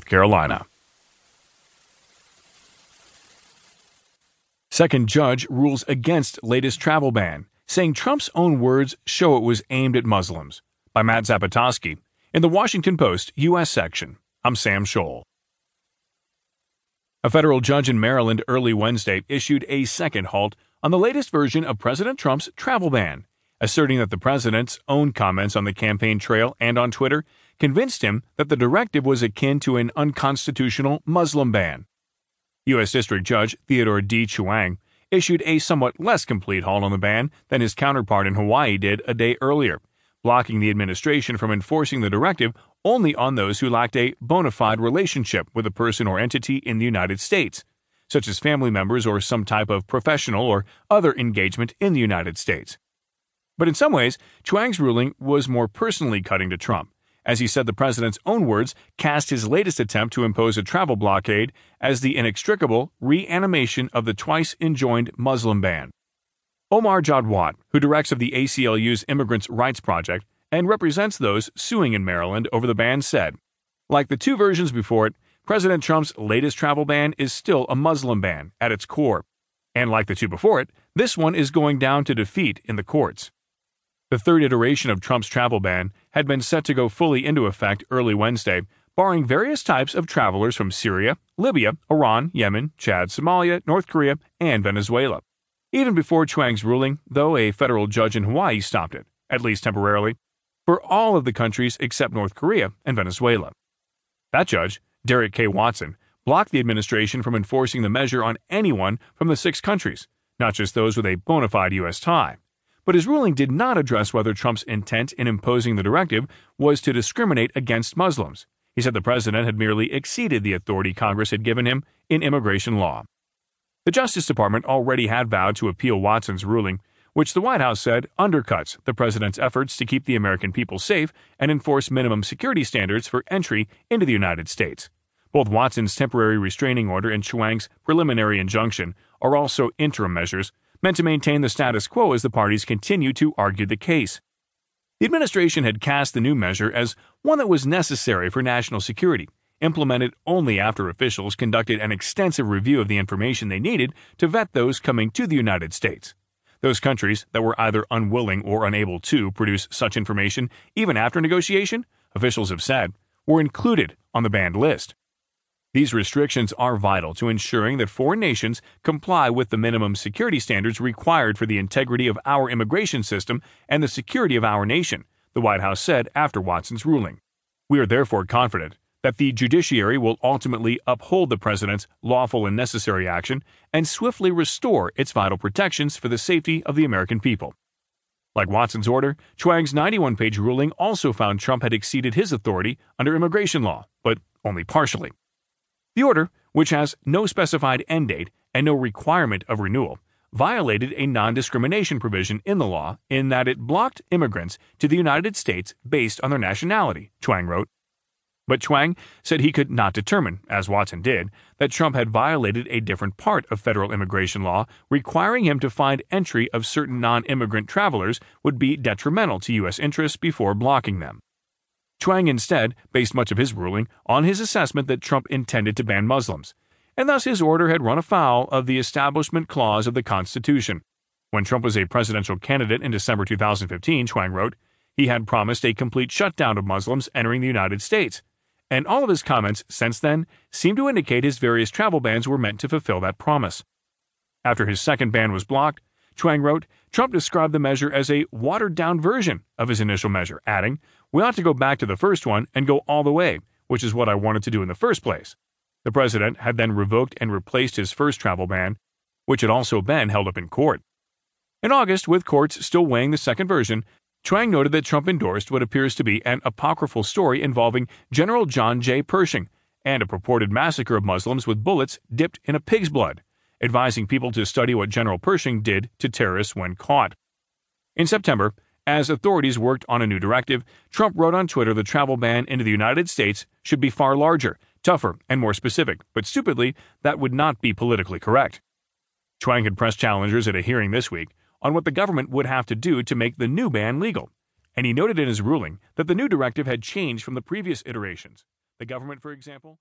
North Carolina. Second judge rules against latest travel ban, saying Trump's own words show it was aimed at Muslims. By Matt Zapotosky in the Washington Post, U.S. section. I'm Sam Scholl. A federal judge in Maryland early Wednesday issued a second halt on the latest version of President Trump's travel ban, asserting that the president's own comments on the campaign trail and on Twitter convinced him that the directive was akin to an unconstitutional Muslim ban. U.S. District Judge Theodore D. Chuang issued a somewhat less complete halt on the ban than his counterpart in Hawaii did a day earlier, blocking the administration from enforcing the directive only on those who lacked a bona fide relationship with a person or entity in the United States, such as family members or some type of professional or other engagement in the United States. But in some ways, Chuang's ruling was more personally cutting to Trump as he said the president's own words cast his latest attempt to impose a travel blockade as the inextricable reanimation of the twice enjoined Muslim ban. Omar Jadwat, who directs of the ACLU's Immigrants' Rights Project and represents those suing in Maryland over the ban, said, Like the two versions before it, President Trump's latest travel ban is still a Muslim ban at its core. And like the two before it, this one is going down to defeat in the courts. The third iteration of Trump's travel ban had been set to go fully into effect early Wednesday, barring various types of travelers from Syria, Libya, Iran, Yemen, Chad, Somalia, North Korea, and Venezuela. Even before Chuang's ruling, though, a federal judge in Hawaii stopped it, at least temporarily, for all of the countries except North Korea and Venezuela. That judge, Derrick K. Watson, blocked the administration from enforcing the measure on anyone from the six countries, not just those with a bona fide U.S. tie. But his ruling did not address whether Trump's intent in imposing the directive was to discriminate against Muslims. He said the president had merely exceeded the authority Congress had given him in immigration law. The Justice Department already had vowed to appeal Watson's ruling, which the White House said undercuts the president's efforts to keep the American people safe and enforce minimum security standards for entry into the United States. Both Watson's temporary restraining order and Chuang's preliminary injunction are also interim measures meant to maintain the status quo as the parties continue to argue the case. The administration had cast the new measure as one that was necessary for national security, implemented only after officials conducted an extensive review of the information they needed to vet those coming to the United States. Those countries that were either unwilling or unable to produce such information even after negotiation, officials have said, were included on the banned list. These restrictions are vital to ensuring that foreign nations comply with the minimum security standards required for the integrity of our immigration system and the security of our nation, the White House said after Watson's ruling. We are therefore confident that the judiciary will ultimately uphold the president's lawful and necessary action and swiftly restore its vital protections for the safety of the American people. Like Watson's order, Chuang's 91 page ruling also found Trump had exceeded his authority under immigration law, but only partially. The order, which has no specified end date and no requirement of renewal, violated a non discrimination provision in the law in that it blocked immigrants to the United States based on their nationality, Chuang wrote. But Chuang said he could not determine, as Watson did, that Trump had violated a different part of federal immigration law requiring him to find entry of certain non immigrant travelers would be detrimental to U.S. interests before blocking them. Chuang instead based much of his ruling on his assessment that Trump intended to ban Muslims, and thus his order had run afoul of the Establishment Clause of the Constitution. When Trump was a presidential candidate in December 2015, Chuang wrote, he had promised a complete shutdown of Muslims entering the United States, and all of his comments since then seem to indicate his various travel bans were meant to fulfill that promise. After his second ban was blocked, Chuang wrote, Trump described the measure as a watered down version of his initial measure, adding, We ought to go back to the first one and go all the way, which is what I wanted to do in the first place. The president had then revoked and replaced his first travel ban, which had also been held up in court. In August, with courts still weighing the second version, Chuang noted that Trump endorsed what appears to be an apocryphal story involving General John J. Pershing and a purported massacre of Muslims with bullets dipped in a pig's blood advising people to study what General Pershing did to terrorists when caught. In September, as authorities worked on a new directive, Trump wrote on Twitter the travel ban into the United States should be far larger, tougher, and more specific, but stupidly, that would not be politically correct. Chuang had pressed challengers at a hearing this week on what the government would have to do to make the new ban legal, and he noted in his ruling that the new directive had changed from the previous iterations. The government, for example,